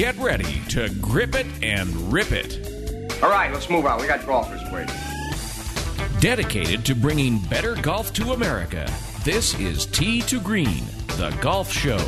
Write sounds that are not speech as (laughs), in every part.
Get ready to grip it and rip it. All right, let's move on. We got golfers waiting. Dedicated to bringing better golf to America, this is Tee to Green, the golf show.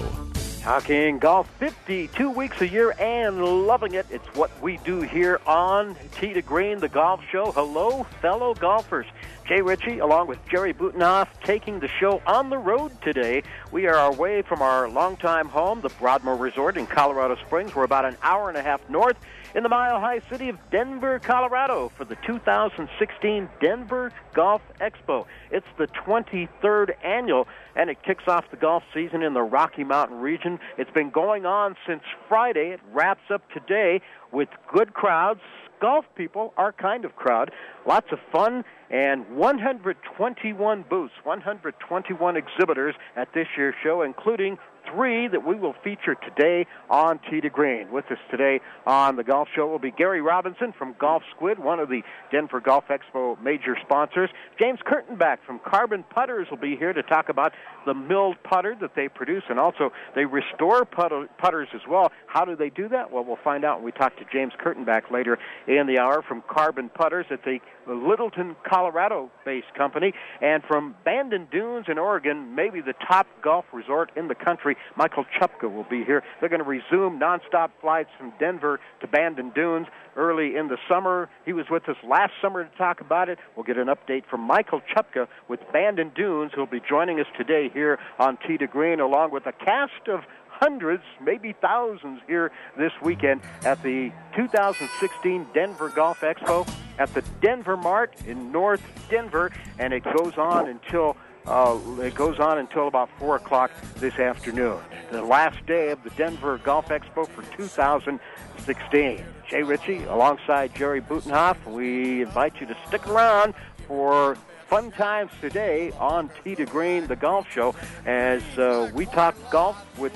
Talking golf 52 weeks a year and loving it. It's what we do here on Tee to Green, the golf show. Hello, fellow golfers. Jay Ritchie, along with Jerry Butenhoff, taking the show on the road today. We are away from our longtime home, the Broadmoor Resort in Colorado Springs. We're about an hour and a half north in the mile high city of Denver, Colorado for the 2016 Denver Golf Expo. It's the 23rd annual and it kicks off the golf season in the Rocky Mountain region. It's been going on since Friday. It wraps up today with good crowds. Golf people, our kind of crowd. Lots of fun and 121 booths, 121 exhibitors at this year's show, including three that we will feature today on Tee to Green. With us today on the Golf Show will be Gary Robinson from Golf Squid, one of the Denver Golf Expo major sponsors. James Kurtenbach from Carbon Putters will be here to talk about the milled putter that they produce, and also they restore putter, putters as well. How do they do that? Well, we'll find out when we talk to James Kurtenbach later in the hour from Carbon Putters. It's a Littleton, Colorado based company. And from Bandon Dunes in Oregon, maybe the top golf resort in the country, Michael Chupka will be here. They're going to resume nonstop flights from Denver to Bandon Dunes early in the summer. He was with us last summer to talk about it. We'll get an update from Michael Chupka with Bandon Dunes, who'll be joining us today here on Tee to Green, along with a cast of hundreds, maybe thousands here this weekend at the 2016 Denver Golf Expo at the Denver Mart in North Denver, and it goes on until uh, it goes on until about four o'clock this afternoon. The last day of the Denver Golf Expo for 2016. Jay Ritchie alongside Jerry Butenhoff. We invite you to stick around for fun times today on Tee to Green, the golf show, as uh, we talk golf with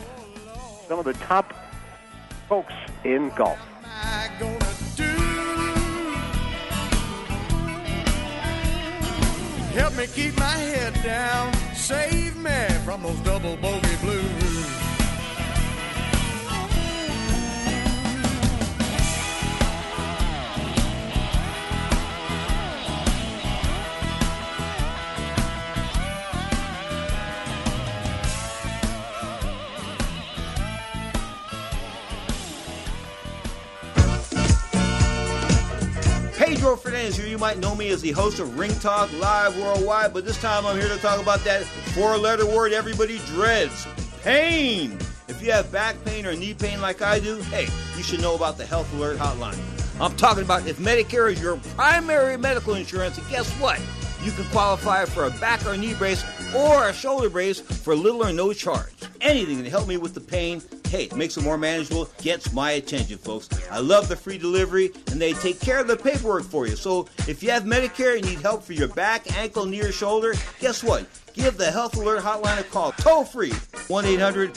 some of the top folks in golf. Help me keep my head down, save me from those double bogey blues. Pedro Fernandez here. You might know me as the host of Ring Talk Live Worldwide, but this time I'm here to talk about that four letter word everybody dreads pain. If you have back pain or knee pain like I do, hey, you should know about the Health Alert Hotline. I'm talking about if Medicare is your primary medical insurance, and guess what? You can qualify for a back or knee brace or a shoulder brace for little or no charge. Anything to help me with the pain hey, makes it more manageable, gets my attention, folks. I love the free delivery, and they take care of the paperwork for you. So if you have Medicare and need help for your back, ankle, knee, or shoulder, guess what? Give the Health Alert Hotline a call, toll free, 1 800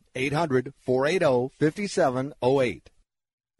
800 480 5708.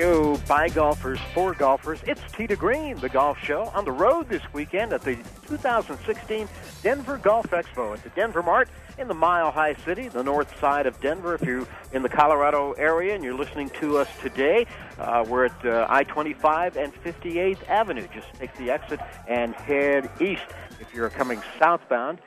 Show by golfers for golfers. It's to Green, the golf show, on the road this weekend at the 2016 Denver Golf Expo at the Denver Mart in the Mile High City, the north side of Denver. If you're in the Colorado area and you're listening to us today, uh, we're at uh, I 25 and 58th Avenue. Just take the exit and head east. If you're coming southbound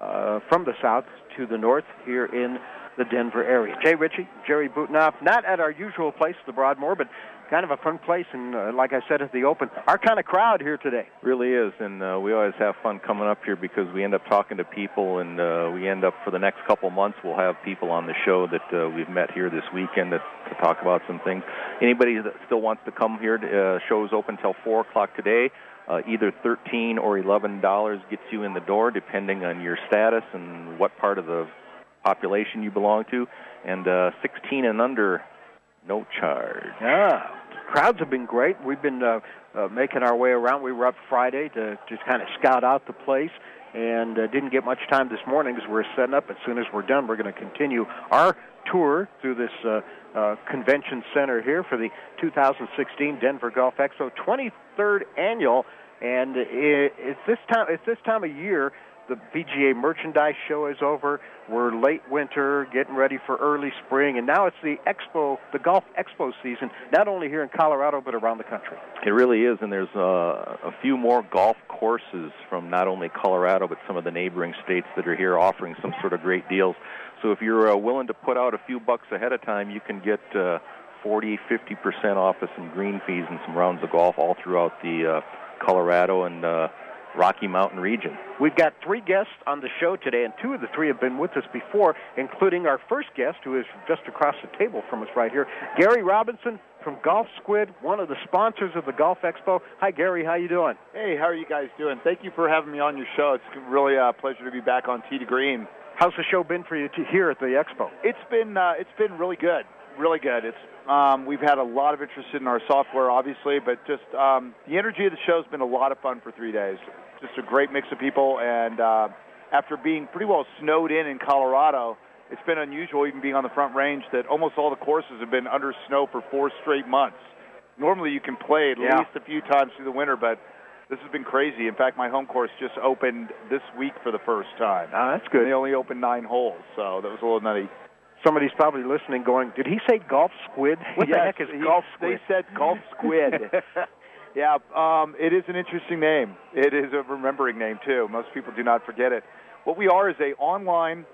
uh, from the south to the north here in the Denver area. Jay Ritchie, Jerry Butenhoff, not at our usual place, the Broadmoor, but kind of a fun place, and uh, like I said at the open, our kind of crowd here today. Really is, and uh, we always have fun coming up here because we end up talking to people, and uh, we end up for the next couple months we'll have people on the show that uh, we've met here this weekend to, to talk about some things. Anybody that still wants to come here, uh, show's open till four o'clock today. Uh, either thirteen or eleven dollars gets you in the door, depending on your status and what part of the population you belong to, and uh, 16 and under, no charge. Yeah, crowds have been great. We've been uh, uh, making our way around. We were up Friday to just kind of scout out the place, and uh, didn't get much time this morning as we're setting up. As soon as we're done, we're going to continue our tour through this uh, uh, convention center here for the 2016 Denver Golf Expo 23rd annual. And it, it's this time. It's this time of year the PGA merchandise show is over. We're late winter, getting ready for early spring, and now it's the expo, the golf expo season, not only here in Colorado but around the country. It really is, and there's uh, a few more golf courses from not only Colorado but some of the neighboring states that are here offering some sort of great deals. So if you're uh, willing to put out a few bucks ahead of time, you can get uh, 40, 50 percent off of some green fees and some rounds of golf all throughout the uh, Colorado and uh, Rocky Mountain region. We've got three guests on the show today, and two of the three have been with us before, including our first guest, who is just across the table from us right here, Gary Robinson from Golf Squid, one of the sponsors of the Golf Expo. Hi, Gary. How you doing? Hey, how are you guys doing? Thank you for having me on your show. It's really a pleasure to be back on Tee to Green. How's the show been for you to here at the Expo? It's been uh, it's been really good, really good. It's um, we've had a lot of interest in our software, obviously, but just um, the energy of the show has been a lot of fun for three days. Just a great mix of people, and uh, after being pretty well snowed in in Colorado, it's been unusual, even being on the Front Range, that almost all the courses have been under snow for four straight months. Normally, you can play at Yeah. least a few times through the winter, but this has been crazy. In fact, my home course just opened this week for the first time. Ah, that's And good. they only opened nine holes, so that was a little nutty. Somebody's probably listening, going, "Did he say Golf Squid? (laughs) What the heck is he- Golf Squid?" They said Golf Squid. (laughs) yeah, um, it is an interesting name. It is a remembering name too. Most people do not forget it. What we are is a online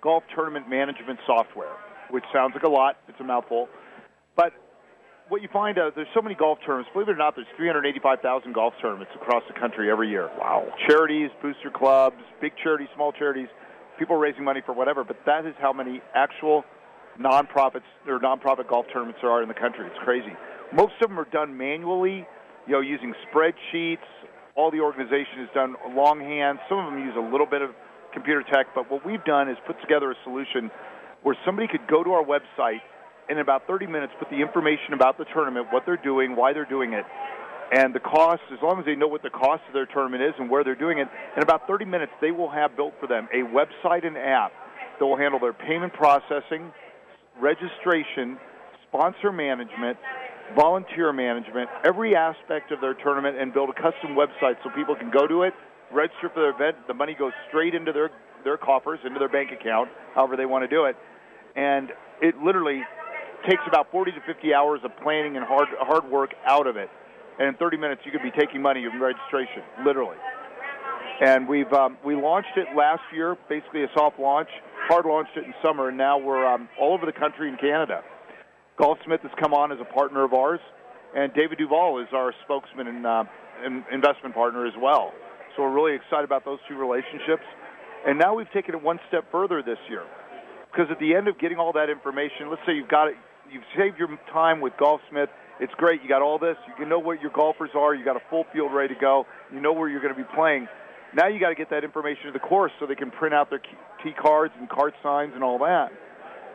golf tournament management software, which sounds like a lot. It's a mouthful, but what you find out there's so many golf tournaments. Believe it or not, there's 385,000 golf tournaments across the country every year. Wow. Charities, booster clubs, big charities, small charities, people raising money for whatever. But that is how many actual nonprofits or nonprofit golf tournaments there are in the country. It's crazy. Most of them are done manually, you know, using spreadsheets. All the organization is done longhand. Some of them use a little bit of computer tech, but what we've done is put together a solution where somebody could go to our website and in about 30 minutes put the information about the tournament, what they're doing, why they're doing it, and the cost, as long as they know what the cost of their tournament is and where they're doing it, in about 30 minutes they will have built for them a website and app that will handle their payment processing, registration, sponsor management, volunteer management, every aspect of their tournament, and build a custom website so people can go to it register for their event. The money goes straight into their their coffers, into their bank account, however they want to do it, and it literally takes about 40 to 50 hours of planning and hard hard work out of it. And in 30 minutes, you could be taking money in registration, literally. And we've um, we launched it last year, basically a soft launch. Hard launched it in summer, and now we're um, all over the country in Canada. Golfsmith has come on as a partner of ours, and David Duval is our spokesman and, uh, investment partner as well. So we're really excited about those two relationships. And now we've taken it one step further this year, because at the end of getting all that information, let's say you've got it, you've saved your time with Golfsmith. It's great. You got all this. You can know what your golfers are. You got a full field ready to go. You know where you're going to be playing. Now you got to get that information to the course so they can print out their tee cards and cart signs and all that.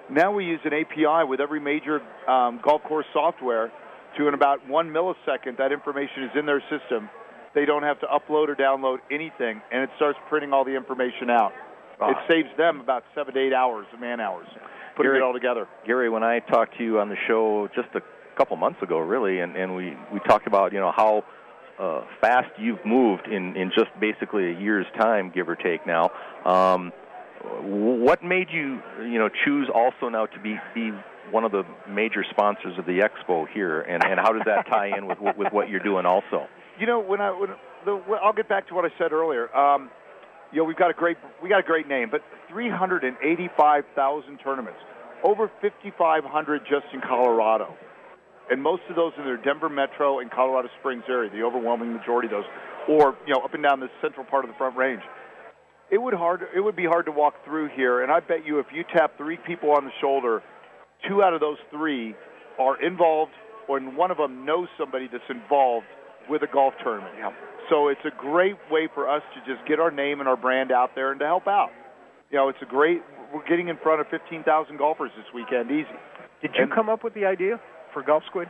Now we use an API with every major um, golf course software to, in about one millisecond, that information is in their system. They don't have to upload or download anything, and it starts printing all the information out. Wow. It saves them about seven to eight hours of man hours putting Gary, it all together. Gary, when I talked to you on the show just a couple months ago, really, and, and we, we talked about you know how uh, fast you've moved in, in just basically a year's time, give or take. Now, um, what made you you know choose also now to be be one of the major sponsors of the expo here, and, and how does that tie in with with what you're doing also? You know, when I when the, I'll get back to what I said earlier. Um, you know, we've got a great we got a great name, but 385,000 tournaments, over 5,500 just in Colorado and most of those in the Denver metro and Colorado Springs area, the overwhelming majority of those, or you know up and down the central part of the Front Range. It would hard it would be hard to walk through here, and I bet you if you tap three people on the shoulder, two out of those three are involved, or one of them knows somebody that's involved with a golf tournament. Yeah. So it's a great way for us to just get our name and our brand out there and to help out. You know, it's a great. We're getting in front of 15,000 golfers this weekend, easy. Did you and, come up with the idea? For Golf Squid?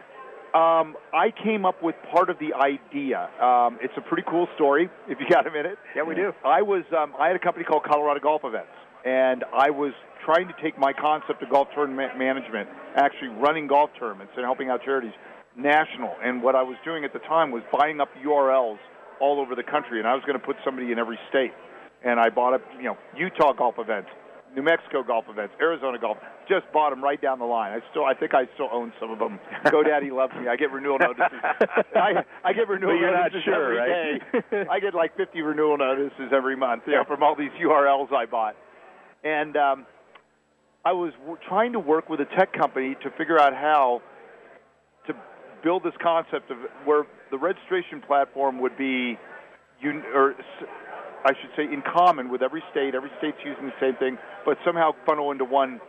Um, I came up with part of the idea. Um, it's a pretty cool story. (laughs) If you got a minute, yeah, we do. I was um, I had a company called Colorado Golf Events, and I was trying to take my concept of golf tournament management, actually running golf tournaments and helping out charities, national. And what I was doing at the time was buying up URLs all over the country, and I was going to put somebody in every state. And I bought up, you know, Utah golf events, New Mexico golf events, Arizona golf. Just bought them right down the line. I still, I think I still own some of them. (laughs) GoDaddy loves me. I get renewal notices. (laughs) I, I get renewal but you're notices not sure, every right? day. I get like 50 renewal notices every month, you know, from all these URLs I bought. And um, I was w- trying to work with a tech company to figure out how to build this concept of where the registration platform would be, un- or I should say, in common with every state. Every state's using the same thing, but somehow funnel into one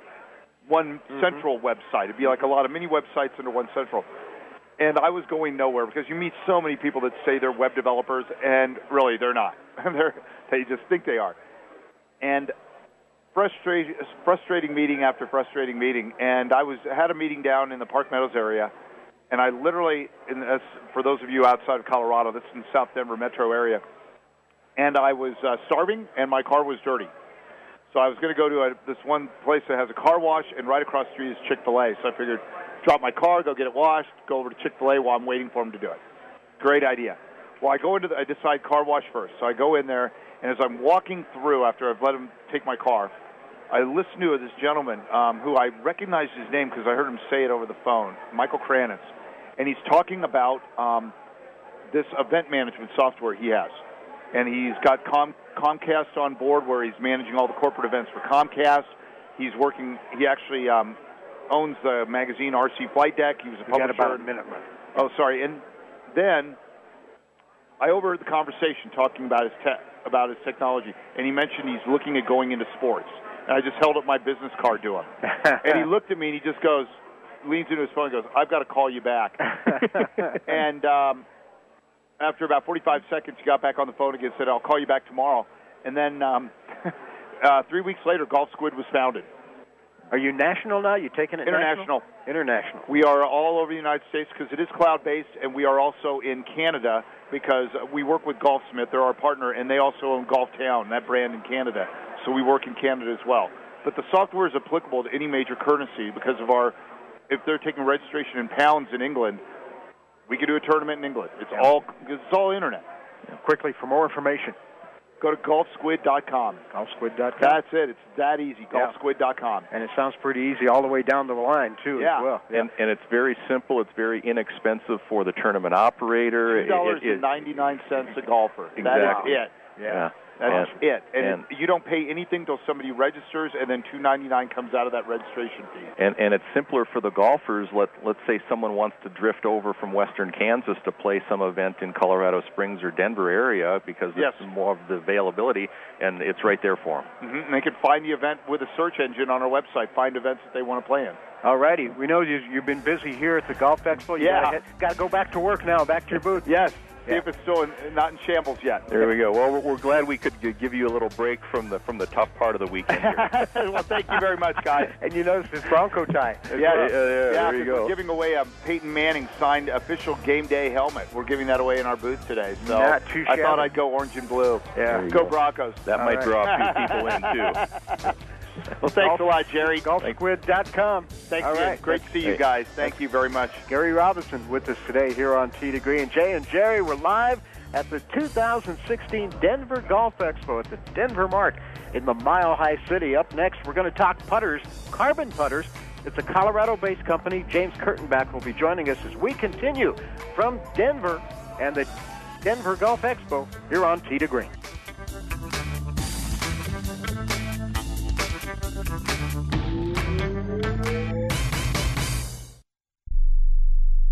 one mm-hmm. central website. It'd be like a lot of mini websites into one central. And I was going nowhere because you meet so many people that say they're web developers, and really they're not. (laughs) they're, they just think they are. And frustrating, frustrating meeting after frustrating meeting. And I was had a meeting down in the Park Meadows area, and I literally, in this, for those of you outside of Colorado, this is in South Denver metro area and I was uh, starving, and my car was dirty. So I was going to go to a, this one place that has a car wash, and right across the street is Chick Fil A. So I figured, drop my car, go get it washed, go over to Chick Fil A while I'm waiting for them to do it. Great idea. Well, I go into the, I decide car wash first. So I go in there, and as I'm walking through after I've let him take my car, I listen to this gentleman um, who I recognize his name because I heard him say it over the phone, Michael Kranitz, and he's talking about um, this event management software he has and he's got Com- Comcast on board where he's managing all the corporate events for Comcast. He's working. He actually um, owns the magazine RC Flight Deck. He was a publisher. about a minute left. Oh, sorry. And then I overheard the conversation talking about his tech, about his technology, and he mentioned he's looking at going into sports. And I just held up my business card to him, (laughs) and he looked at me and he just goes, leans into his phone and goes, "I've got to call you back." (laughs) and um, after about 45 seconds, he got back on the phone again and said, I'll call you back tomorrow. And then um, (laughs) uh, three weeks later, Golf Squid was founded. Are you national now? You're taking it international? National? International. We are all over the United States because it is cloud based, and we are also in Canada because we work with Golfsmith. They're our partner, and they also own Golf Town, that brand in Canada. So we work in Canada as well. But the software is applicable to any major currency because of our. If they're taking registration in pounds in England, we could do a tournament in England. It's yeah. all it's all internet. Quickly, for more information, Go to golfsquid.com. Golfsquid.com. That's it. It's that easy. Golfsquid.com. And it sounds pretty easy all the way down the line too. Yeah. As well. And and it's very simple. It's very inexpensive for the tournament operator. Two dollars and ninety nine cents a golfer. Exactly. is it. Yeah. That's And- it. And, and- it, you don't pay anything till somebody registers, and then two ninety nine comes out of that registration fee. and and it's simpler for the golfers. Let let's say someone wants to drift over from Western Kansas to play some event in Colorado Springs or Denver area because Yes. it's more of the availability, and it's right there for them. Mm-hmm. And they can find the event with a search engine on our website. Find events that they want to play in. Alrighty, we know you, you've been busy here at the Golf Expo. You Yeah. got to go back to work now. Back to your booth. Yes. See Yeah. if it's still in, not in shambles yet. There we go. Well, we're, we're glad we could give you a little break from the from the tough part of the weekend. Here. (laughs) well, thank you very much, guys. And you notice this Bronco tie. as Yeah, well. yeah, there yeah, you go. We're giving away a Peyton Manning signed official game day helmet. We're giving that away in our booth today. So Not too I thought. I'd go orange and blue. Yeah. Go go. Broncos. That All might right. draw a few people in too. (laughs) Well, thanks a lot, Jerry. Golfsquid.com. Thank All you. right. Great to see you guys. Thank you very much. Gary Robinson with us today here on Tee to Green. And Jay and Jerry, we're live at the 2016 Denver Golf Expo at the Denver Mart in the Mile High City. Up next, we're going to talk putters, carbon putters. It's a Colorado based company. James Kurtenbach will be joining us as we continue from Denver and the Denver Golf Expo here on Tee to Green.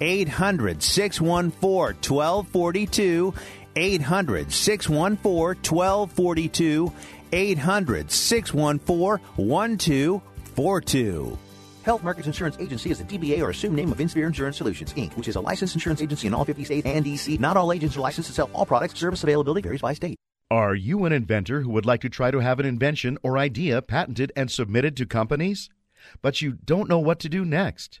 800 614 1242. 800 614 1242. 800 614 1242. Health Markets Insurance Agency is a DBA or assumed name of Inspire Insurance Solutions, Inc., which is a licensed insurance agency in all 50 states and DC. Not all agents are licensed to sell all products. Service availability varies by state. Are you an inventor who would like to try to have an invention or idea patented and submitted to companies? But you don't know what to do next?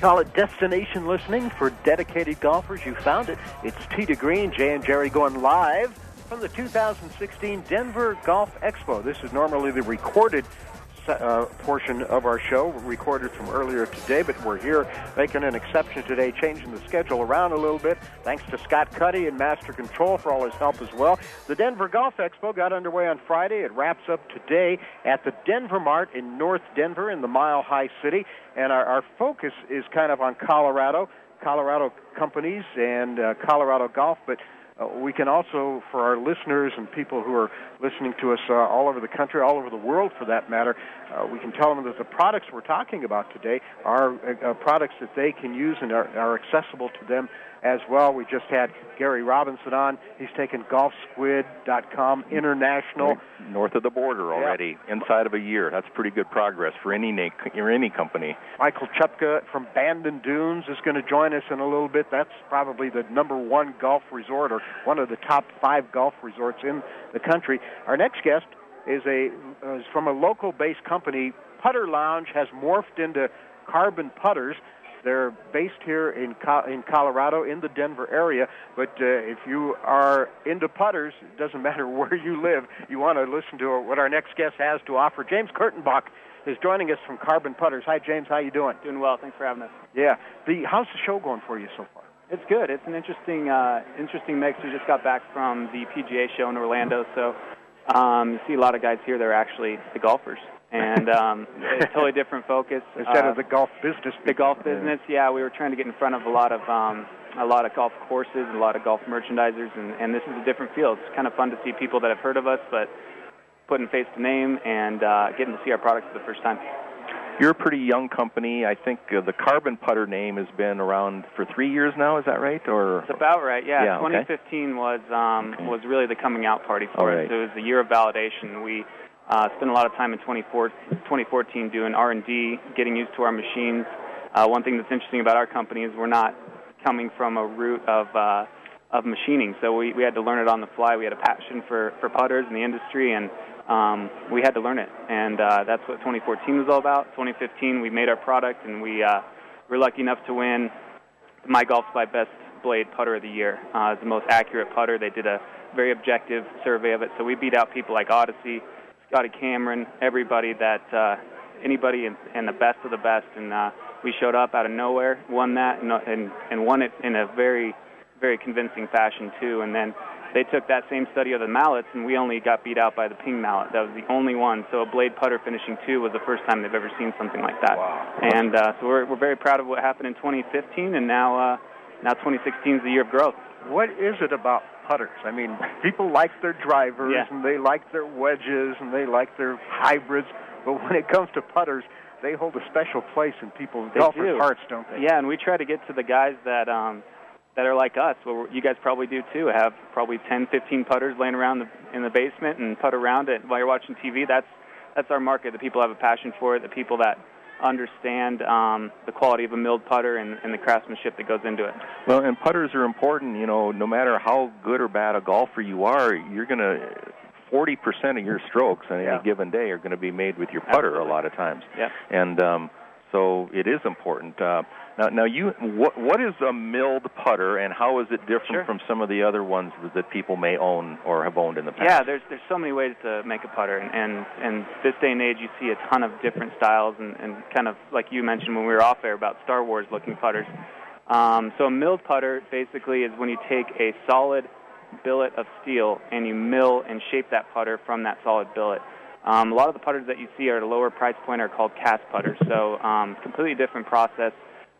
Call it destination listening for dedicated golfers. You found it. It's Tee to Green, Jay and Jerry going live from the 2016 Denver Golf Expo. This is normally the recorded uh, portion of our show, recorded from earlier today, but we're here making an exception today, changing the schedule around a little bit. Thanks to Scott Cuddy and Master Control for all his help as well. The Denver Golf Expo got underway on Friday. It wraps up today at the Denver Mart in North Denver in the Mile High City. And our, our focus is kind of on Colorado, Colorado companies, and uh, Colorado golf, but uh, we can also, for our listeners and people who are listening to us uh, all over the country, all over the world for that matter, uh, we can tell them that the products we're talking about today are uh, products that they can use and are, are accessible to them as well. We just had Gary Robinson on. He's taken golfsquid.com international. North of the border already, inside of a year. That's pretty good progress for any na- or any company. Michael Chupka from Bandon Dunes is going to join us in a little bit. That's probably the number one golf resort or one of the top five golf resorts in the country. Our next guest is a is from a local based company. Putter Lounge has morphed into carbon putters. They're based here in in Colorado, in the Denver area. But uh, if you are into putters, it doesn't (laughs) matter where you live. You want to listen to what our next guest has to offer. James Kurtenbach is joining us from Carbon Putters. Hi, James. How you doing? Doing well. Thanks for having us. Yeah. The how's the show going for you so far? It's good. It's an interesting, uh, interesting mix. We just got back from the PGA show in Orlando, so um, you see a lot of guys here. that are actually the golfers, and um, it's a totally different focus (laughs) instead uh, of the golf business. The golf business, yeah. We were trying to get in front of a lot of um, a lot of golf courses, a lot of golf merchandisers, and, and this is a different field. It's kind of fun to see people that have heard of us, but putting face to name and uh, getting to see our products for the first time. You're a pretty young company. I think uh, the Carbon Putter name has been around for three years now. Is that right? Or it's about right. Yeah. yeah 2015 okay. was um, okay. was really the coming out party for All us. Right. It was the year of validation. We uh, spent a lot of time in 2014 doing R&D, getting used to our machines. Uh, one thing that's interesting about our company is we're not coming from a route of uh, of machining, so we, we had to learn it on the fly. We had a passion for, for putters in the industry, and um, we had to learn it, and uh, that's what 2014 was all about. 2015, we made our product, and we uh, were lucky enough to win MyGolfSpy's Best Blade Putter of the Year. Uh, it's the most accurate putter. They did a very objective survey of it, so we beat out people like Odyssey, Scotty Cameron, everybody that uh, anybody, and, and the best of the best, and uh, we showed up out of nowhere, won that, and, and, and won it in a very, very convincing fashion too, and then they took that same study of the mallets, and we only got beat out by the ping mallet. That was the only one. So a blade putter finishing two was the first time they've ever seen something like that. Wow. And uh, so we're we're very proud of what happened in 2015, and now uh, now 2016 is the year of growth. What is it about putters? I mean, people like their drivers, Yeah. and they like their wedges, and they like their hybrids, but when it comes to putters, they hold a special place in people's They golfers' do. hearts, don't they? Yeah, and we try to get to the guys that um, that are like us. Well, you guys probably do too. Have probably 10, 15 putters laying around the, in the basement and putt around it while you're watching TV. That's that's our market. The people have a passion for it. The people that understand um, the quality of a milled putter and, and the craftsmanship that goes into it. Well, and putters are important. You know, no matter how good or bad a golfer you are, you're going to. Forty percent of your strokes on Yeah. any given day are going to be made with your putter a lot of times, Yeah. and um, so it is important. Uh, now, now you, what, what is a milled putter, and how is it different Sure. from some of the other ones that people may own or have owned in the past? Yeah, there's there's so many ways to make a putter, and and, and this day and age, you see a ton of different styles, and, and kind of like you mentioned when we were off air about Star Wars looking putters. Um, so a milled putter basically is when you take a solid billet of steel and you mill and shape that putter from that solid billet. Um, a lot of the putters that you see are at a lower price point are called cast putters, so um, completely different process.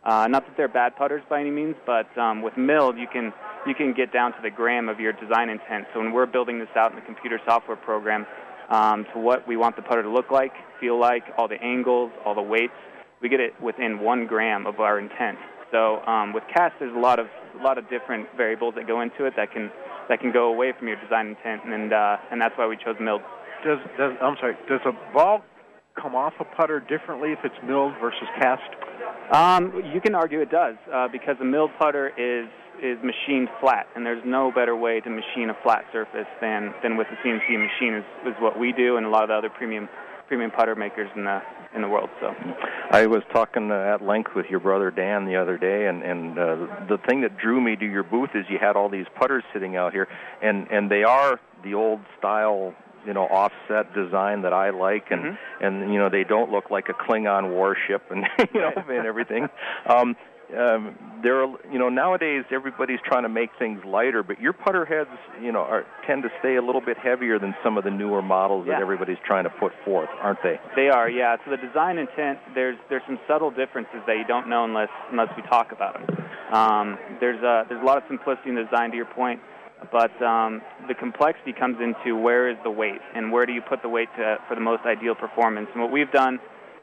Uh, not that they're bad putters by any means, but um, with milled, you can you can get down to the gram of your design intent. So when we're building this out in the computer software program um, to what we want the putter to look like, feel like, all the angles, all the weights, we get it within one gram of our intent. So um, with cast, there's a lot of a lot of different variables that go into it that can that can go away from your design intent, and uh, and that's why we chose milled. Does, does I'm sorry? Does a ball come off a putter differently if it's milled versus cast? Um, you can argue it does uh, because a milled putter is is machined flat, and there's no better way to machine a flat surface than than with a CNC machine is, is what we do, and a lot of the other premium premium putter makers in the in the world. So I was talking uh, at length with your brother Dan the other day, and and uh, the thing that drew me to your booth is you had all these putters sitting out here, and and they are the old style you know offset design that I like, and Mm-hmm. and you know they don't look like a Klingon warship and (laughs) you know and everything. Um, um, there, are, you know, nowadays everybody's trying to make things lighter, but your putter heads, you know, are, tend to stay a little bit heavier than some of the newer models that everybody's trying to put forth, aren't they? They are, yeah. So the design intent, there's there's some subtle differences that you don't know unless unless we talk about them. Um, there's a there's a lot of simplicity in the design, to your point, but um, the complexity comes into where is the weight and where do you put the weight to, for the most ideal performance. And what we've done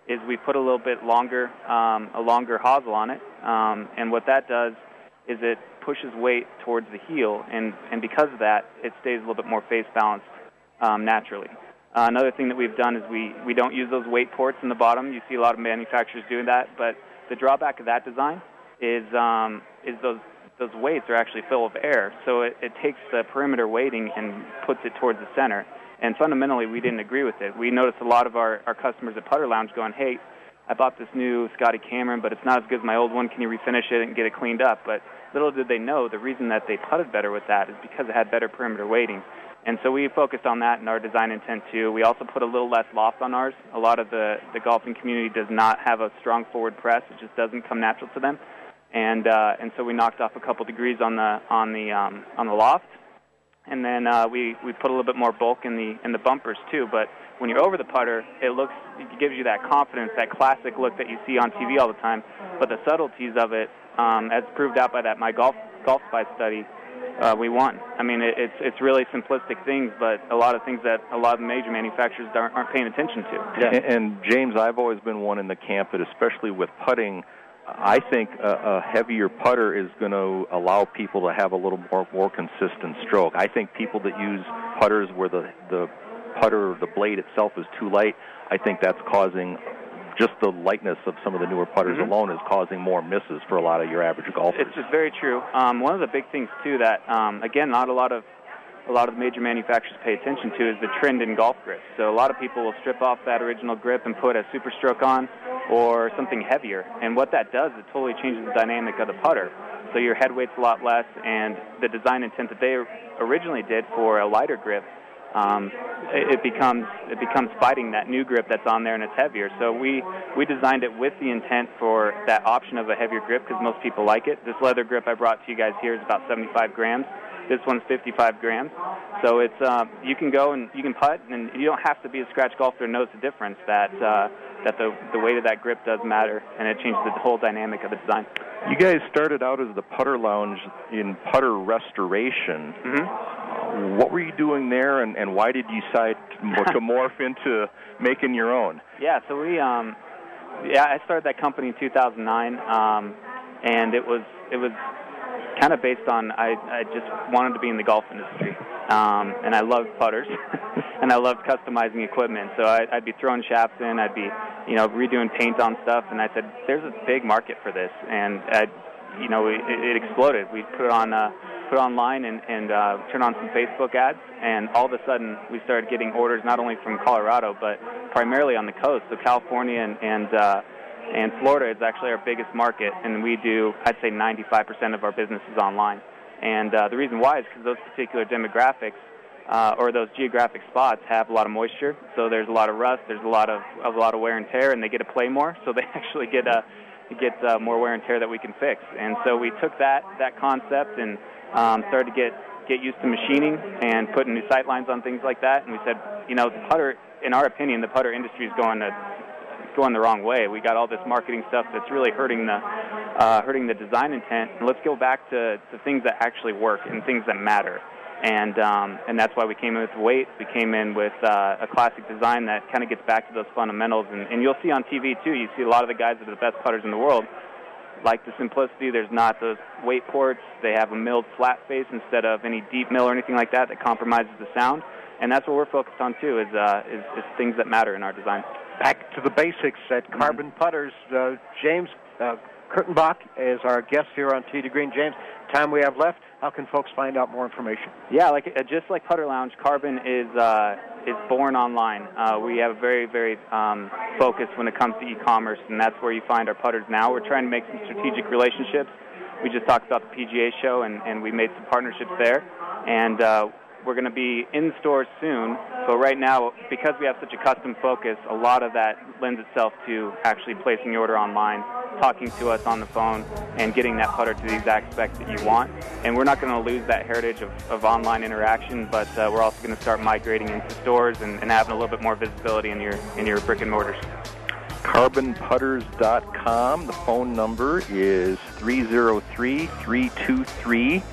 is we put a little bit longer um, a longer hosel on it, um, and what that does is it pushes weight towards the heel, and and because of that, it stays a little bit more face balanced um, naturally. Uh, another thing that we've done is we, we don't use those weight ports in the bottom. You see a lot of manufacturers doing that, but the drawback of that design is um, is those those weights are actually full of air, so it, it takes the perimeter weighting and puts it towards the center. And fundamentally, we didn't agree with it. We noticed a lot of our, our customers at Putter Lounge going, "Hey, I bought this new Scotty Cameron, but it's not as good as my old one. Can you refinish it and get it cleaned up?" But little did they know the reason that they putted better with that is because it had better perimeter weighting. And so we focused on that in our design intent too. We also put a little less loft on ours. A lot of the, the golfing community does not have a strong forward press. It just doesn't come natural to them. And uh, and so we knocked off a couple degrees on the on the um, on the loft. And then uh, we, we put a little bit more bulk in the in the bumpers too. But when you're over the putter, it looks it gives you that confidence, that classic look that you see on TV all the time. But the subtleties of it, um, as proved out by that my golf golf spy study, uh, we won. I mean, it, it's it's really simplistic things, but a lot of things that a lot of major manufacturers aren't, aren't paying attention to. And, and James, I've always been one in the camp that, especially with putting, I think a, a heavier putter is going to allow people to have a little more more consistent stroke. I think people that use putters where the the putter or the blade itself is too light, I think that's causing just the lightness of some of the newer putters Mhm. alone is causing more misses for a lot of your average golfers. It's just very true. Um, one of the big things too that um, again, not a lot of a lot of the major manufacturers pay attention to is the trend in golf grips. So a lot of people will strip off that original grip and put a SuperStroke on or something heavier. And what that does, it totally changes the dynamic of the putter. So your head weight's a lot less, and the design intent that they originally did for a lighter grip um, it, it becomes it becomes fighting that new grip that's on there and it's heavier. So we we designed it with the intent for that option of a heavier grip because most people like it. This leather grip I brought to you guys here is about 75 grams. This one's 55 grams. So it's uh, you can go and you can putt and you don't have to be a scratch golfer to notice the difference that uh, that the the weight of that grip does matter and it changes the whole dynamic of the design. You guys started out as the putter lounge in putter restoration. Mm-hmm. What were you doing there, and, and why did you decide to, (laughs) morph into making your own? Yeah, so we um yeah, I started that company in 2009 um and it was it was kind of based on I I just wanted to be in the golf industry. Um and I loved putters (laughs) and I loved customizing equipment. So I I'd be throwing shafts in, I'd be, you know, redoing paint on stuff and I said there's a big market for this and I you know, it, it exploded. We put it on uh put online and, and uh, turned on some Facebook ads, and all of a sudden we started getting orders not only from Colorado but primarily on the coast. So California and and, uh, and Florida is actually our biggest market, and we do I'd say 95% of our business is online. And uh, the reason why is because those particular demographics uh, or those geographic spots have a lot of moisture, so there's a lot of rust, there's a lot of, a lot of wear and tear, and they get to play more, so (laughs) they actually get a get uh, more wear and tear that we can fix. And so we took that that concept and um, started to get get used to machining and putting new sight lines on things like that. And we said, you know, the putter, in our opinion, the putter industry is going to going the wrong way. We got all this marketing stuff that's really hurting the uh, hurting the design intent. Let's go back to, to things that actually work and things that matter. And um, and that's why we came in with weight. We came in with uh, a classic design that kind of gets back to those fundamentals. And, and you'll see on TV too. You see a lot of the guys that are the best putters in the world like the simplicity. There's not those weight ports. They have a milled flat face instead of any deep mill or anything like that that compromises the sound. And that's what we're focused on too. Is uh, is, is things that matter in our design. Back to the basics at Carbon Putters. Uh, James uh, Kurtenbach is our guest here on Tee to Green. James, time we have left. How can folks find out more information? Yeah, like uh, just like Putter Lounge, Carbon is uh, is born online. Uh, we have a very very um, focused when it comes to e-commerce, and that's where you find our putters now. We're trying to make some strategic relationships. We just talked about the PGA show, and, and we made some partnerships there. And uh, We're going to be in stores soon, but right now, because we have such a custom focus, a lot of that lends itself to actually placing your order online, talking to us on the phone, and getting that putter to the exact spec that you want. And we're not going to lose that heritage of, of online interaction, but uh, we're also going to start migrating into stores and, and having a little bit more visibility in your in your brick and mortars. carbonputters.com. The phone number is 303 323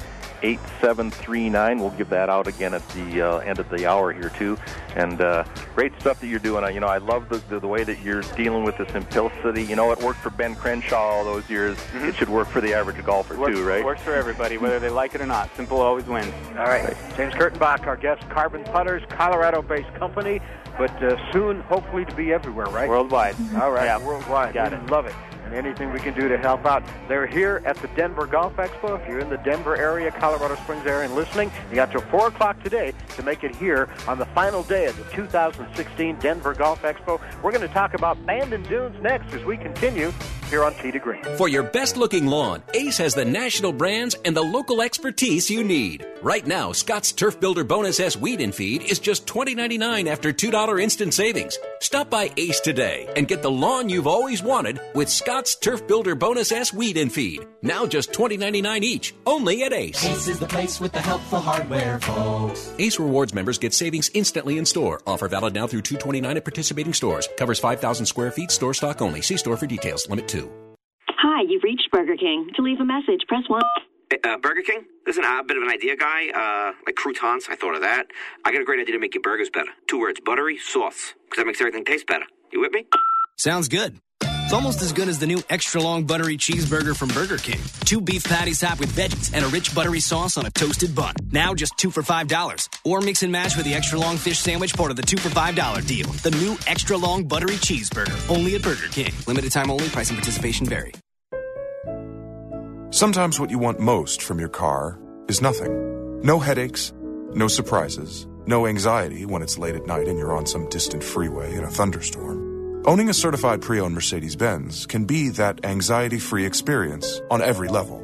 8739. We'll give that out again at the uh, end of the hour here, too. And uh, great stuff that you're doing. Uh, You know, I love the, the, the way that you're dealing with the simplicity. You know, it worked for Ben Crenshaw all those years. It should work for the average golfer, Works, too, right? Works for everybody, whether they like it or not. Simple always wins. All right. James Kurtenbach, our guest, Carbon Putters, Colorado-based company, but uh, soon, hopefully, to be everywhere, right? Worldwide. All right, Yeah. worldwide. Got we it. love it. And anything we can do to help out. They're here at the Denver Golf Expo. If you're in the Denver area, Colorado Springs area, and listening, you got till 4 o'clock today to make it here on the final day of the 2016 Denver Golf Expo. We're going to talk about Bandon Dunes next as we continue here on Tee to Green. For your best looking lawn, Ace has the national brands and the local expertise you need. Right now, Scott's Turf Builder Bonus S Weed and Feed is just $20.99 after $2 instant savings. Stop by Ace today and get the lawn you've always wanted with Scott's Turf Builder Bonus S Weed and Feed. Now just $20.99 each, only at Ace. Ace is the place with the helpful hardware, folks. Ace Rewards members get savings instantly in store. Offer valid now through 229 at participating stores. Covers 5,000 square feet, store stock only. See store for details. Limit 2. Hi, you've reached Burger King. To leave a message, press 1. Uh, Burger King? Listen, I'm a bit of an idea guy. Uh, like croutons, I thought of that. I got a great idea to make your burgers better. Two words, buttery sauce. Because that makes everything taste better. You with me? Sounds good. It's almost as good as the new extra long buttery cheeseburger from Burger King. Two beef patties topped with veggies and a rich buttery sauce on a toasted bun. Now just two for $5. Or mix and match with the extra long fish sandwich part of the two for $5 deal. The new extra long buttery cheeseburger. Only at Burger King. Limited time only. Price and participation vary. Sometimes what you want most from your car is nothing. No headaches, no surprises, no anxiety when it's late at night and you're on some distant freeway in a thunderstorm. Owning a certified pre owned Mercedes Benz can be that anxiety free experience on every level.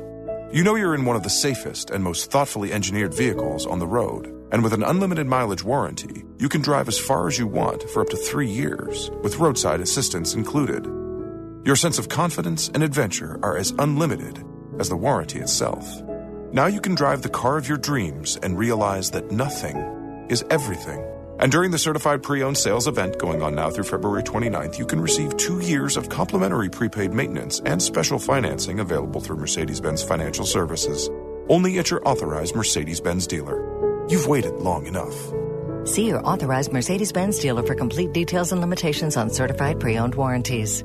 You know you're in one of the safest and most thoughtfully engineered vehicles on the road. And with an unlimited mileage warranty, you can drive as far as you want for up to three years, with roadside assistance included. Your sense of confidence and adventure are as unlimited as the warranty itself. Now you can drive the car of your dreams and realize that nothing is everything. And during the certified pre owned sales event going on now through February 29th, you can receive two years of complimentary prepaid maintenance and special financing available through Mercedes Benz Financial Services. Only at your authorized Mercedes Benz dealer. You've waited long enough. See your authorized Mercedes Benz dealer for complete details and limitations on certified pre owned warranties.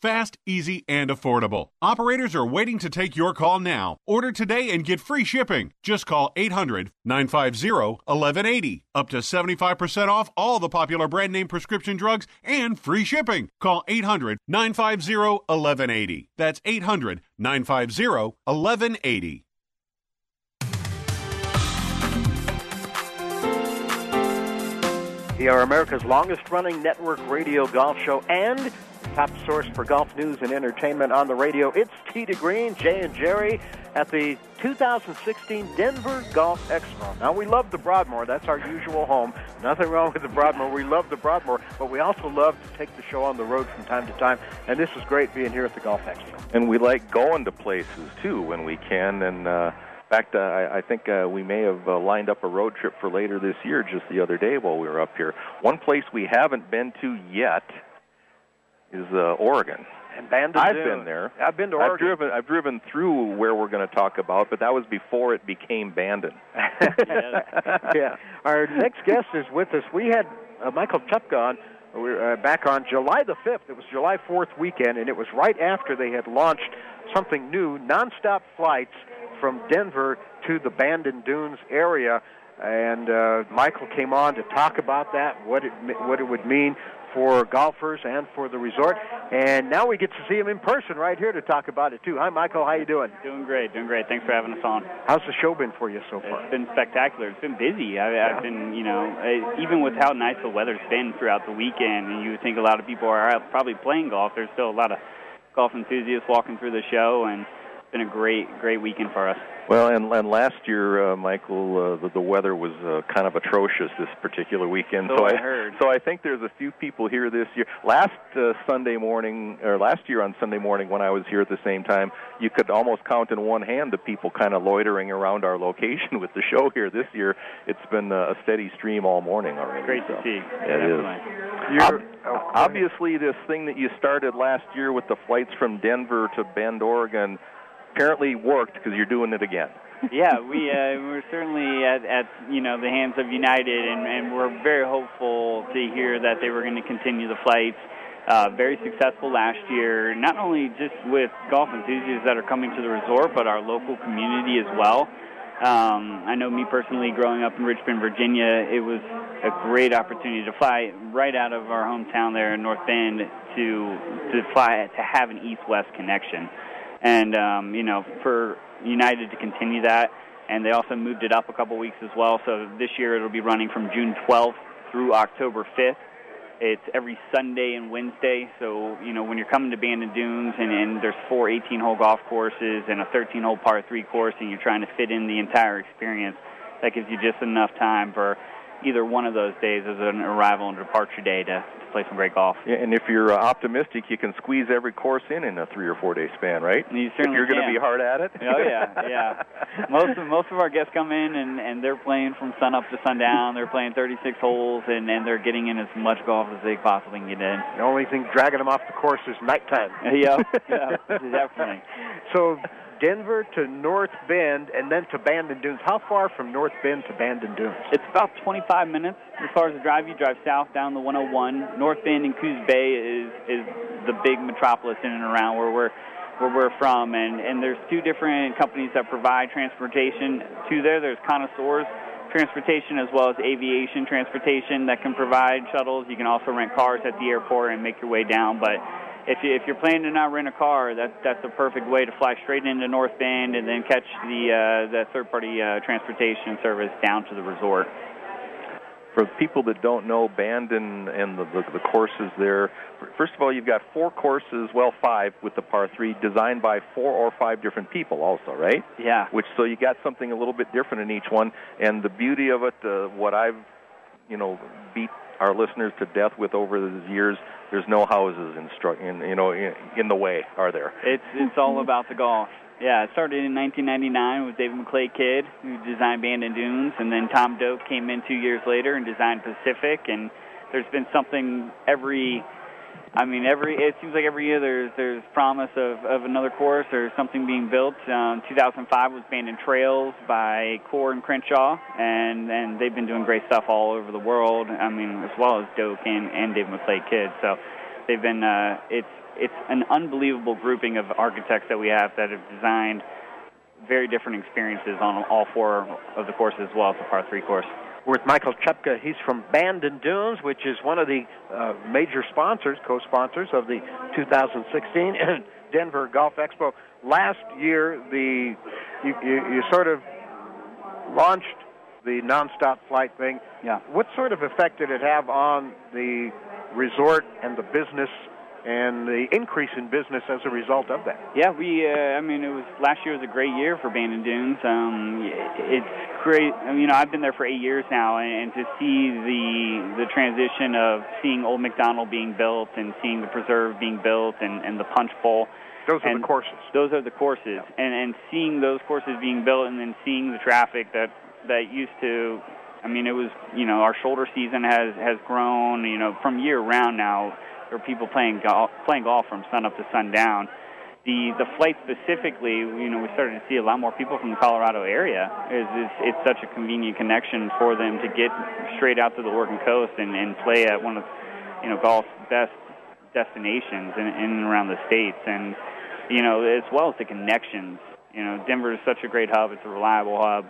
fast, easy, and affordable. Operators are waiting to take your call now. Order today and get free shipping. Just call 800 950 1180. Up to 75% off all the popular brand name prescription drugs and free shipping. Call 800 950 1180. That's 800 950 1180. We are America's longest running network radio golf show and top source for golf news and entertainment on the radio. It's Tee to Green, Jay and Jerry at the 2016 Denver Golf Expo. Now we love the Broadmoor. That's our usual home. Nothing wrong with the Broadmoor. We love the Broadmoor, but we also love to take the show on the road from time to time. And this is great being here at the Golf Expo. and we like going to places too when we can. And uh, in fact, uh, I, I think uh, we may have uh, lined up a road trip for later this year, just the other day while we were up here. One place we haven't been to yet is uh, Oregon. And Bandon I've Dunes. been there. I've been to Oregon. I've Oregon. driven. I've driven through where we're going to talk about, but that was before it became Bandon. (laughs) yeah. Our next guest is with us. We had uh, Michael Chupka on we're uh, back on July the 5th. It was July 4th weekend, and it was right after they had launched something new, nonstop flights from Denver to the Bandon Dunes area. And uh, Michael came on to talk about that, what it what it would mean for golfers and for the resort. And now we get to see him in person right here to talk about it too. Hi, Michael. How you doing? Doing great. Doing great. Thanks for having us on. How's the show been for you so far? It's been spectacular. It's been busy. I, I've been, you know, I, even with how nice the weather's been throughout the weekend, and you would think a lot of people are out probably playing golf. There's still a lot of golf enthusiasts walking through the show, and been a great, great weekend for us. Well, and, and last year, uh, Michael, uh, the, the weather was uh, kind of atrocious this particular weekend. So I, I heard. So I think there's a few people here this year. Last uh, Sunday morning, or last year on Sunday morning when I was here at the same time, you could almost count in one hand the people kind of loitering around our location (laughs) with the show here. This year, it's been a steady stream all morning already. Great so. to see. It is. Definitely. Ob- obviously, this thing that you started last year with the flights from Denver to Bend, Oregon, apparently worked because you're doing it again. yeah, (laughs) we uh, we're certainly at, at you know the hands of United, and, and we're very hopeful to hear that they were going to continue the flights. Uh, very successful last year, not only just with golf enthusiasts that are coming to the resort, but our local community as well. Um, I know me personally, growing up in Richmond, Virginia, it was a great opportunity to fly right out of our hometown there in North Bend to to fly to have an east-west connection, and um, you know for United to continue that, and they also moved it up a couple weeks as well. So this year it'll be running from June 12th through October 5th. It's every Sunday and Wednesday. So you know when you're coming to Bandon Dunes and, and there's four 18-hole golf courses and a 13-hole par three course, and you're trying to fit in the entire experience, that gives you just enough time for either one of those days as an arrival and departure day to, to play some great golf. Yeah, and if you're uh, optimistic, you can squeeze every course in in a three or four day span, right? You if certainly you're going to be hard at it. Oh yeah, yeah. (laughs) Most of most of our guests come in and and they're playing from sun up to sundown. They're playing 36 holes and and they're getting in as much golf as they possibly can get in. The only thing dragging them off the course is nighttime. (laughs) Yeah, yeah, (laughs) definitely. So Denver to North Bend and then to Bandon Dunes. How far from North Bend to Bandon Dunes? It's about 25 minutes as far as the drive. You drive south down the 101. North Bend and Coos Bay is is the big metropolis in and around where we're where we're from, and and there's two different companies that provide transportation to there. There's Connoisseurs Transportation as well as Aviation Transportation that can provide shuttles. You can also rent cars at the airport and make your way down, but if you if you're planning to not rent a car, that's that's the perfect way to fly straight into North Bend and then catch the uh, the third party uh, transportation service down to the resort. For people that don't know Bandon and the, the the courses there, first of all, you've got four courses, well, five with the par three, designed by four or five different people, also, right? Yeah. Which so you got something a little bit different in each one, and the beauty of it, uh, what I've, you know, beat our listeners to death with over the years. There's no houses in, in you know in, in the way, are there? It's it's all about the golf. Yeah, it started in 1999 with David McLay Kidd, who designed Bandon Dunes, and then Tom Doak came in two years later and designed Pacific. And there's been something every, I mean, every it seems like every year there's there's promise of of another course or something being built. Um, 2005 was Bandon Trails by Coore and Crenshaw, and and they've been doing great stuff all over the world. I mean, as well as Doak and and David McLay Kidd. So they've been uh, it's it's an unbelievable grouping of architects that we have that have designed very different experiences on all four of the courses as well as the par three course. With Michael Chupka. He's from Bandon Dunes, which is one of the uh, major sponsors, co-sponsors of the 2016 (clears throat) Denver Golf Expo. Last year, the you, you, you sort of launched the nonstop flight thing. Yeah. What sort of effect did it have on the resort and the business and the increase in business as a result of that? Yeah, we. Uh, I mean, it was last year was a great year for Bandon Dunes. Um, it's great. I mean, you know, I've been there for eight years now, and, and to see the the transition of seeing Old Macdonald being built and seeing the preserve being built and, and the punch bowl. Those are and the courses. Those are the courses, and and seeing those courses being built, and then seeing the traffic that that used to. I mean, it was you know our shoulder season has has grown. You know, from year round now are people playing golf, playing golf from sun up to sundown, the the flight specifically, you know, we started to see a lot more people from the Colorado area. Is it's, it's such a convenient connection for them to get straight out to the Oregon coast and, and play at one of you know golf's best destinations in, in and around the states, and you know as well as the connections. You know, Denver is such a great hub. It's a reliable hub.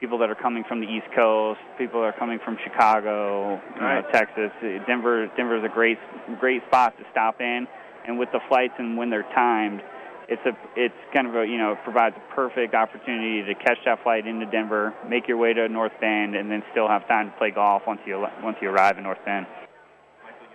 People that are coming from the East Coast, people that are coming from Chicago, you know, Texas. Denver, Denver is a great, great spot to stop in, and with the flights and when they're timed, it's a, it's kind of a, you know, provides a perfect opportunity to catch that flight into Denver, make your way to North Bend, and then still have time to play golf once you once you arrive in North Bend. Michael,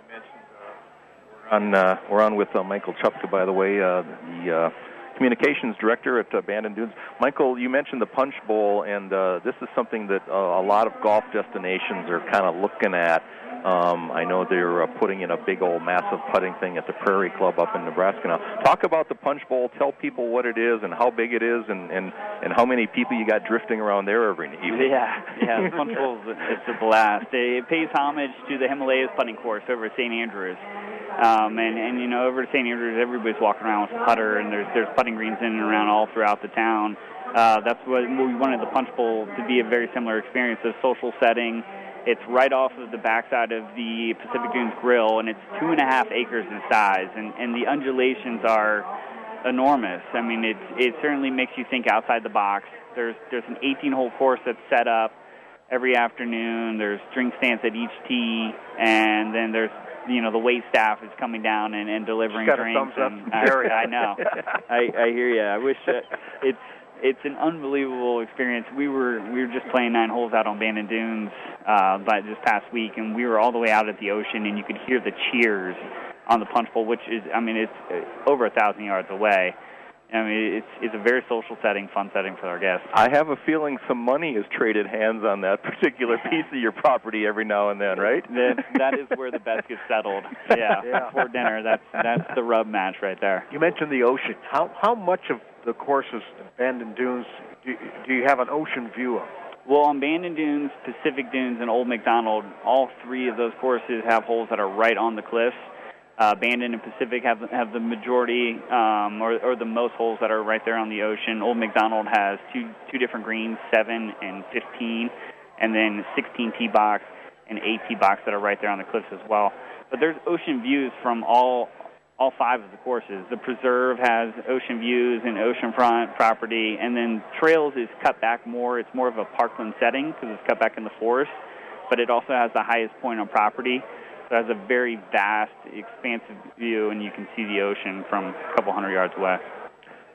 On, uh, we're on with uh, Michael Chupka, by the way, uh, the uh, communications director at uh, Bandon Dunes. Michael, you mentioned the Punch Bowl, and uh, this is something that uh, a lot of golf destinations are kind of looking at. Um, I know they're uh, putting in a big old massive putting thing at the Prairie Club up in Nebraska now. Talk about the Punch Bowl. Tell people what it is and how big it is, and and and how many people you got drifting around there every evening. Yeah, yeah, Punch Bowl is it's a blast. It pays homage to the Himalayas putting course over at St. Andrews. Um, and and you know over at St. Andrews, everybody's walking around with a putter, and there's there's putting greens in and around all throughout the town. Uh, that's what we wanted the Punch Bowl to be a very similar experience, a social setting. It's right off of the backside of the Pacific Dunes Grill, and it's two and a half acres in size, and and the undulations are enormous. I mean, it it certainly makes you think outside the box. There's there's an 18-hole course that's set up every afternoon. There's drink stands at each tee, and then there's you know the wait staff is coming down and, and delivering got a drinks. thumbs up and from (laughs) I, I know. I, I hear you. I wish uh, it's it's an unbelievable experience. We were we were just playing nine holes out on Bandon Dunes uh, by this past week, and we were all the way out at the ocean, and you could hear the cheers on the punch bowl, which is I mean it's uh, over a thousand yards away. I mean it's it's a very social setting, fun setting for our guests. I have a feeling some money is traded hands on that particular (laughs) piece of your property every now and then, right? That that is where the bets get settled. (laughs) Yeah, Yeah. before dinner. That's that's the rub match right there. You mentioned the ocean. How how much of the courses at Bandon Dunes do, do you have an ocean view of? Well, on Bandon Dunes, Pacific Dunes, and Old Macdonald, all three of those courses have holes that are right on the cliffs. Uh, Bandon and Pacific have have the majority um, or, or the most holes that are right there on the ocean. Old Macdonald has two two different greens, seven and fifteen, and then 16 tee box and eight tee box that are right there on the cliffs as well. But there's ocean views from all all five of the courses. The preserve has ocean views and oceanfront property, and then trails is cut back more. It's more of a parkland setting because it's cut back in the forest, but it also has the highest point on property. So it has a very vast, expansive view, and you can see the ocean from a couple hundred yards away.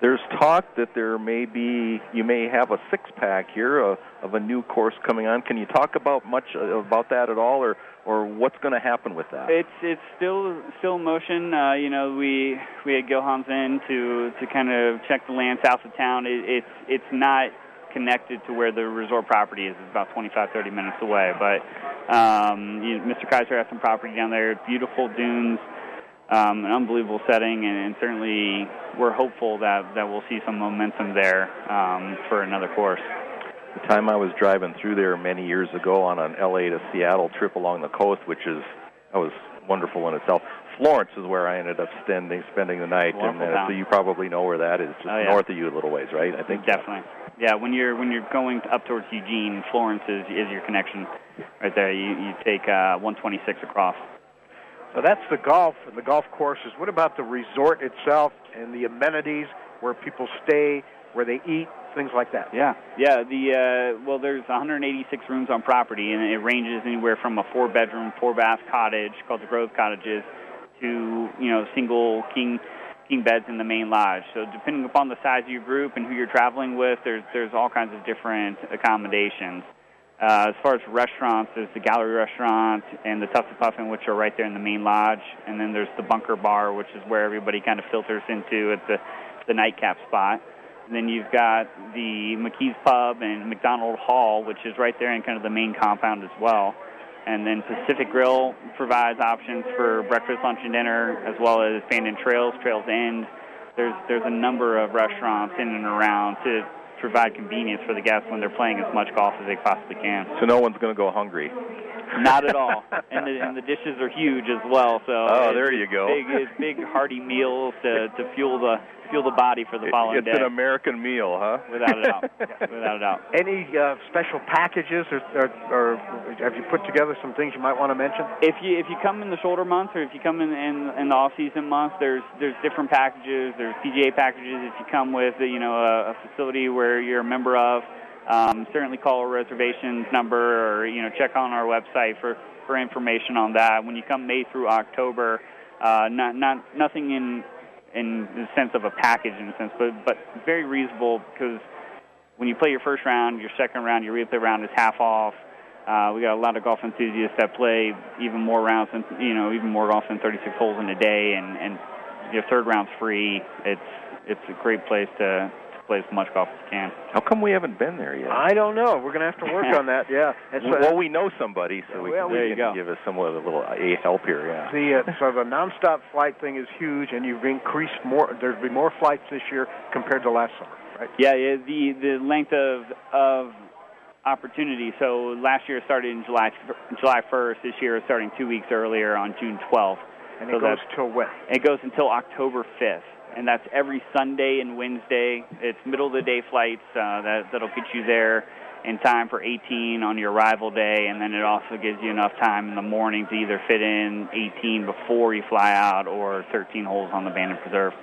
There's talk that there may be, you may have a six pack here uh, of a new course coming on. Can you talk about much uh, about that at all, or or what's going to happen with that? It's it's still still in motion. Uh, you know, we we had Gil Hanse in to to kind of check the land south of town. It, it's it's not connected to where the resort property is. It's about 25 30 minutes away. But um, you, Mr. Keiser has some property down there. Beautiful dunes. Um, an unbelievable setting, and, and certainly we're hopeful that, that we'll see some momentum there um, for another course. The time I was driving through there many years ago on an LA to Seattle trip along the coast, which is that was wonderful in itself. Florence is where I ended up spending spending the night, and uh, so you probably know where that is, just Oh, yeah. north of you a little ways, right? I think Definitely. Yeah, when you're when you're going up towards Eugene, Florence is, is your connection right there. You you take uh, 126 across. So that's the golf and the golf courses. What about the resort itself and the amenities where people stay, where they eat, things like that? Yeah, yeah. The uh, well, there's 186 rooms on property, and it ranges anywhere from a four-bedroom, four-bath cottage called the Grove Cottages to you know single king king beds in the main lodge. So depending upon the size of your group and who you're traveling with, there's there's all kinds of different accommodations. Uh, as far as restaurants, there's the Gallery Restaurant and the Tufted Puffin, which are right there in the main lodge, and then there's the Bunker Bar, which is where everybody kind of filters into at the the nightcap spot. And then you've got the McKee's Pub and McDonald Hall, which is right there in kind of the main compound as well. And then Pacific Grill provides options for breakfast, lunch, and dinner, as well as Bandon Trails, Trails End. There's there's a number of restaurants in and around to provide convenience for the guests when they're playing as much golf as they possibly can. so. No one's going to go hungry. Not at all. (laughs) And the, and the dishes are huge as well. So Oh, there you go. Big, big hearty meals to to fuel the fuel the body for the following it's day. an American meal, huh? Without a doubt. (laughs) Without a doubt. Any uh, special packages, or, or, or have you put together some things you might want to mention? If you if you come in the shoulder months or if you come in in, in the off season months, there's there's different packages. There's PGA packages. If you come with you know a, a facility where you're a member of, um, certainly call our reservations number or you know check on our website for for information on that. When you come May through October, uh, not not nothing in in the sense of a package in a sense, but but very reasonable because when you play your first round, your second round, your replay round is half off. Uh, we got a lot of golf enthusiasts that play even more rounds than you know, even more golf than 36 holes in a day, and and your third round's free. It's it's a great place to, to play as much golf as you can. How come we haven't been there yet? I don't know. We're going to have to work on that. Yeah. (laughs) It's, uh, well, we know somebody, so we Well, can, there they you can give us some of a little a help here. Yeah. The uh, so the nonstop flight thing is huge, and you've increased more. There'll be more flights this year compared to last summer, right? Yeah, yeah. The the length of of opportunity. So last year it started in July July 1st. This year it's starting two weeks earlier on June 12th. And So it goes till when? It goes until October 5th, and that's every Sunday and Wednesday. It's middle of the day flights uh, that that'll get you there in time for 18 on your arrival day, and then it also gives you enough time in the morning to either fit in 18 before you fly out or 13 holes on the Bandon Preserve.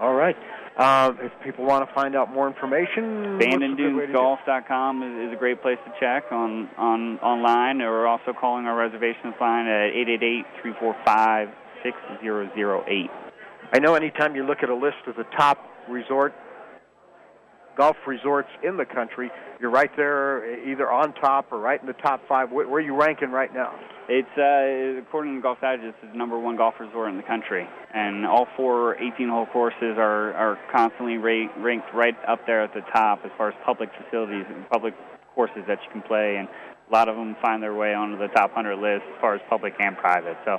All right. Uh, if people want to find out more information, what's a good way to do it? BandonDunesGolf.com is, is a great place to check on, on online, or also calling our reservations line at 888-345-6008. I know anytime you look at a list of the top resort golf resorts in the country, you're right there, either on top or right in the top five. Where, are you ranking right now? It's uh, according to Golf Digest, it's the number one golf resort in the country, and all four 18-hole courses are are constantly rate, ranked right up there at the top as far as public facilities and public courses that you can play, and a lot of them find their way onto the top 100 list as far as public and private. So,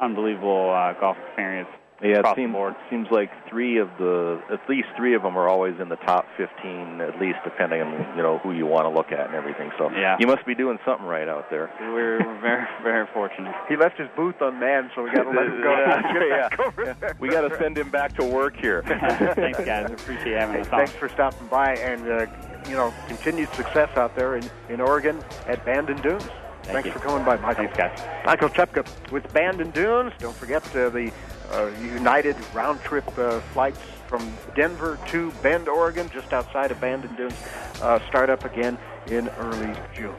unbelievable uh, golf experience. Yeah, it seems, board. seems like three of the, at least three of them are always in the top 15, at least depending on, you know, who you want to look at and everything. So Yeah. you must be doing something right out there. We're, we're very very fortunate. He left his booth unmanned, so we got to let him go. Yeah, (laughs) Get yeah. back. We got to send him back to work here. (laughs) Thanks, guys. Appreciate having us on. Thanks for stopping by, and uh, you know, continued success out there in, in Oregon at Bandon Dunes. Thank Thanks you. for coming by, Michael. Thanks, guys. Michael Chupka with Bandon Dunes. Don't forget uh, the uh, United round trip uh, flights from Denver to Bend, Oregon, just outside of Bandon Dunes, uh, start up again in early June.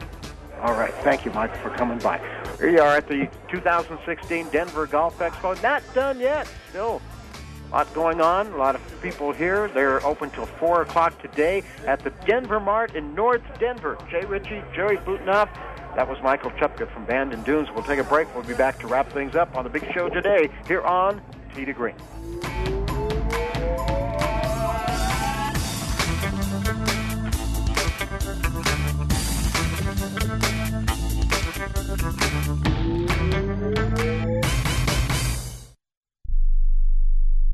All right. Thank you, Michael, for coming by. Here you are at the 2016 Denver Golf Expo. Not done yet. Still a lot going on. A lot of people here. They're open till 4 o'clock today at the Denver Mart in North Denver. Jay Ritchie, Jerry Butenhoff. That was Michael Chupka from Bandon Dunes. We'll take a break. We'll be back to wrap things up on the big show today here on Tee to Green.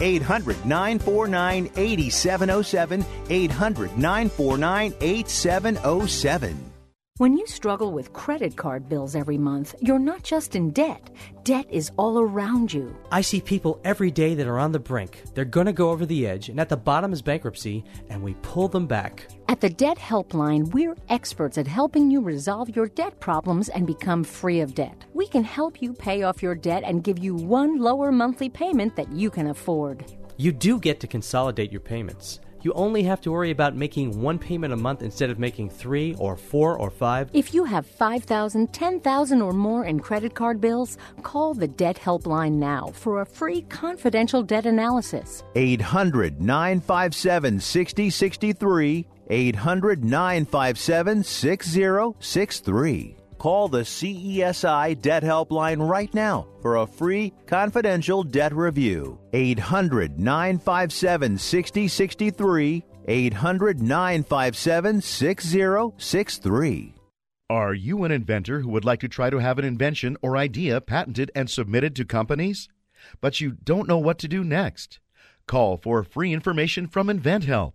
800 949 8707. 800 949 8707. When you struggle with credit card bills every month, you're not just in debt. Debt is all around you. I see people every day that are on the brink. They're going to go over the edge, and at the bottom is bankruptcy, and we pull them back. At the Debt Helpline, we're experts at helping you resolve your debt problems and become free of debt. We can help you pay off your debt and give you one lower monthly payment that you can afford. You do get to consolidate your payments. You only have to worry about making one payment a month instead of making three or four or five. If you have 5000 10000 or more in credit card bills, call the Debt Helpline now for a free confidential debt analysis. 800 957 6063. 800 957 6063. Call the CESI Debt Helpline right now for a free confidential debt review. 800 957 6063. 800 957 6063. Are you an inventor who would like to try to have an invention or idea patented and submitted to companies? But you don't know what to do next? Call for free information from InventHelp.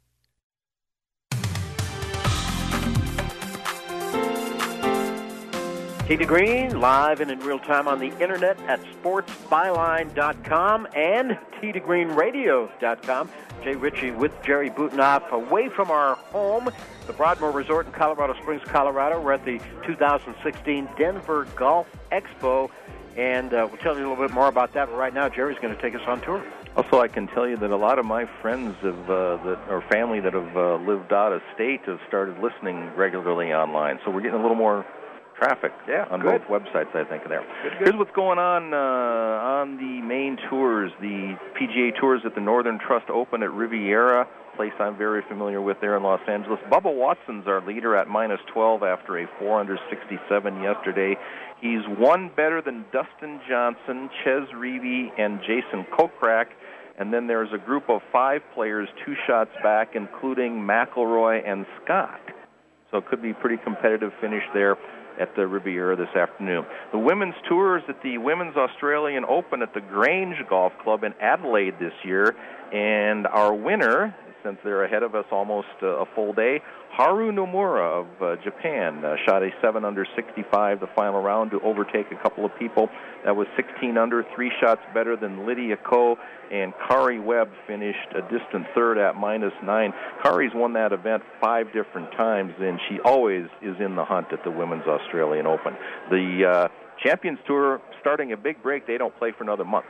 To Green, live and in real time on the internet at sportsbyline.com and tee2greenradio.com. Jay Ritchie with Jerry Butenhoff away from our home, the Broadmoor Resort in Colorado Springs, Colorado. We're at the 2016 Denver Golf Expo, and uh, we'll tell you a little bit more about that. But right now, Jerry's going to take us on tour. Also, I can tell you that a lot of my friends uh, that or family that have uh, lived out of state have started listening regularly online. So we're getting a little more traffic yeah, on good. both websites, I think, there. Good, good. Here's what's going on uh, on the main tours. The PGA Tours at the Northern Trust Open at Riviera, place I'm very familiar with there in Los Angeles. Bubba Watson's our leader at minus 12 after a 467 yesterday. He's one better than Dustin Johnson, Chez Reavie, and Jason Kokrak. And then there's a group of five players two shots back, including McIlroy and Scott. So it could be pretty competitive finish there at the Riviera this afternoon. The women's tour is at the Women's Australian Open at the Grange Golf Club in Adelaide this year, and our winner, since they're ahead of us almost uh, a full day, Haru Nomura of uh, Japan uh, shot a 7 under 65 the final round to overtake a couple of people. That was 16 under, three shots better than Lydia Ko, and Karrie Webb finished a distant third at minus 9. Karrie's won that event five different times, and she always is in the hunt at the Women's Australian Open. The uh, Champions Tour starting a big break. They don't play for another month.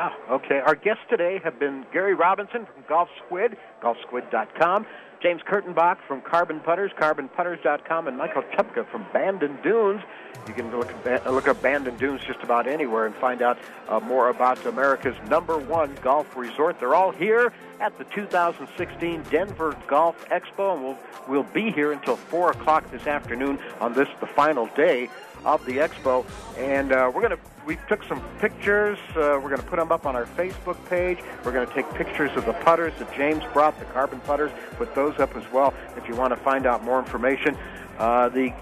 Ah, okay. Our guests today have been Gary Robinson from Golf Squid, golfsquid.com, James Kurtenbach from Carbon Putters, carbonputters.com, and Michael Chupka from Bandon Dunes. You can look, look up Bandon Dunes just about anywhere and find out uh, more about America's number one golf resort. They're all here at the 2016 Denver Golf Expo, and we'll, we'll be here until 4 o'clock this afternoon on this, the final day of the expo. And uh, we're going to we took some pictures. Uh, we're going to put them up on our Facebook page. We're going to take pictures of the putters that James brought, the carbon putters. Put those up as well if you want to find out more information. Uh, the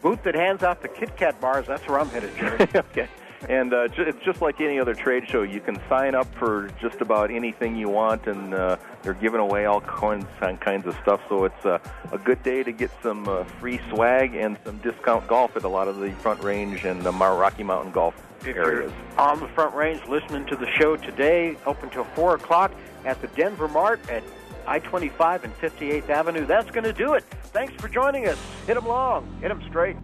booth that hands out the Kit Kat bars, that's where I'm headed, Jerry. (laughs) okay. And uh, ju- it's just like any other trade show. You can sign up for just about anything you want, and uh, they're giving away all kinds, kinds of stuff. So it's uh, a good day to get some uh, free swag and some discount golf at a lot of the Front Range and the Rocky Mountain golf If areas. you're on the Front Range listening to the show today, open till 4 o'clock at the Denver Mart at I 25 and 58th Avenue. That's going to do it. Thanks for joining us. Hit 'em long, hit 'em straight.